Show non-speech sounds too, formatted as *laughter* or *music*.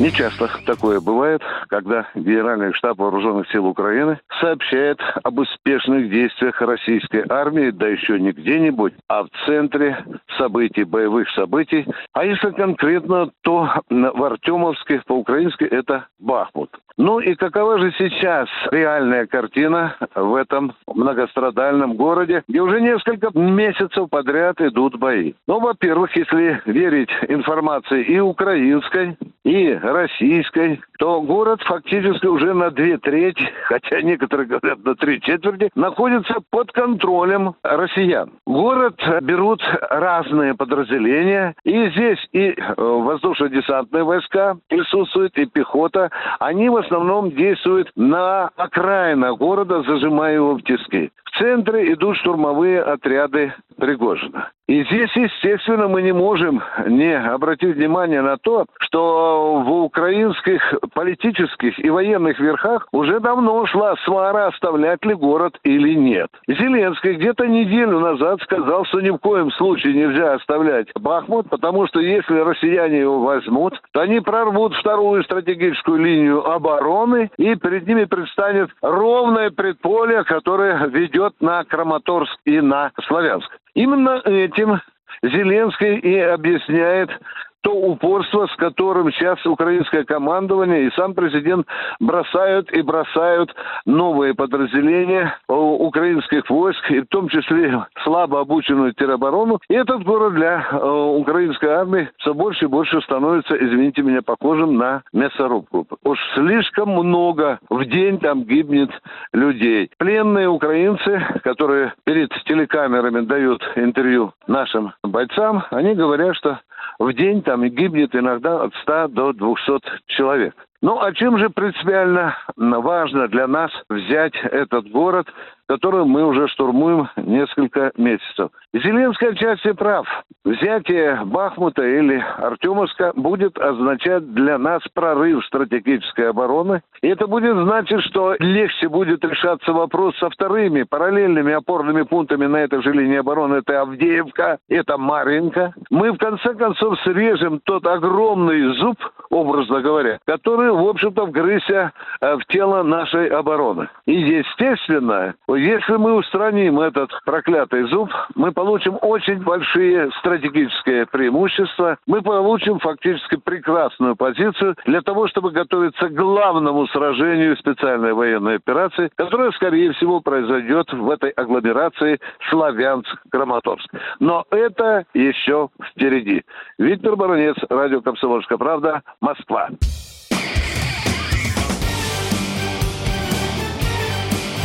Не часто такое бывает, когда Генеральный штаб Вооруженных сил Украины сообщает об успешных действиях российской армии, да еще не где-нибудь, а в центре событий, боевых событий. А если конкретно, то в Артемовске, по-украински, это Бахмут. Ну и какова же сейчас реальная картина в этом многострадальном городе, где уже несколько месяцев подряд идут бои? Ну, во-первых, если верить информации и украинской, и российской, то город фактически уже на две трети, *laughs* хотя некоторые говорят на три четверти, находится под контролем россиян. Город берут разные подразделения, и здесь и э, воздушно-десантные войска присутствуют, и пехота. Они в основном действуют на окраинах города, зажимая его в тиски. В центре идут штурмовые отряды Пригожина. И здесь, естественно, мы не можем не обратить внимание на то, что в украинских политических и военных верхах уже давно шла свара, оставлять ли город или нет. Зеленский где-то неделю назад сказал, что ни в коем случае нельзя оставлять Бахмут, потому что если россияне его возьмут, то они прорвут вторую стратегическую линию обороны, и перед ними предстанет ровное предполе, которое ведет на Краматорск и на Славянск. Именно этим Зеленский и объясняет то упорство, с которым сейчас украинское командование и сам президент бросают и бросают новые подразделения украинских войск, и в том числе слабо обученную тероборону. И этот город для э, украинской армии все больше и больше становится, извините меня, похожим на мясорубку. Уж слишком много в день там гибнет людей. Пленные украинцы, которые перед телекамерами дают интервью нашим бойцам, они говорят, что в день там гибнет иногда от 100 до 200 человек. Ну, а чем же принципиально важно для нас взять этот город, который мы уже штурмуем несколько месяцев? Зеленский отчасти прав. Взятие Бахмута или Артемовска будет означать для нас прорыв стратегической обороны. И это будет значить, что легче будет решаться вопрос со вторыми параллельными опорными пунктами на этой же линии обороны. Это Авдеевка, это Маринка. Мы в конце концов срежем тот огромный зуб, образно говоря, который в общем-то, вгрызся э, в тело нашей обороны. И, естественно, если мы устраним этот проклятый зуб, мы получим очень большие стратегические преимущества, мы получим фактически прекрасную позицию для того, чтобы готовиться к главному сражению специальной военной операции, которая, скорее всего, произойдет в этой агломерации Славянск-Краматорск. Но это еще впереди. Виктор Баранец, Радио «Комсомольская правда», Москва.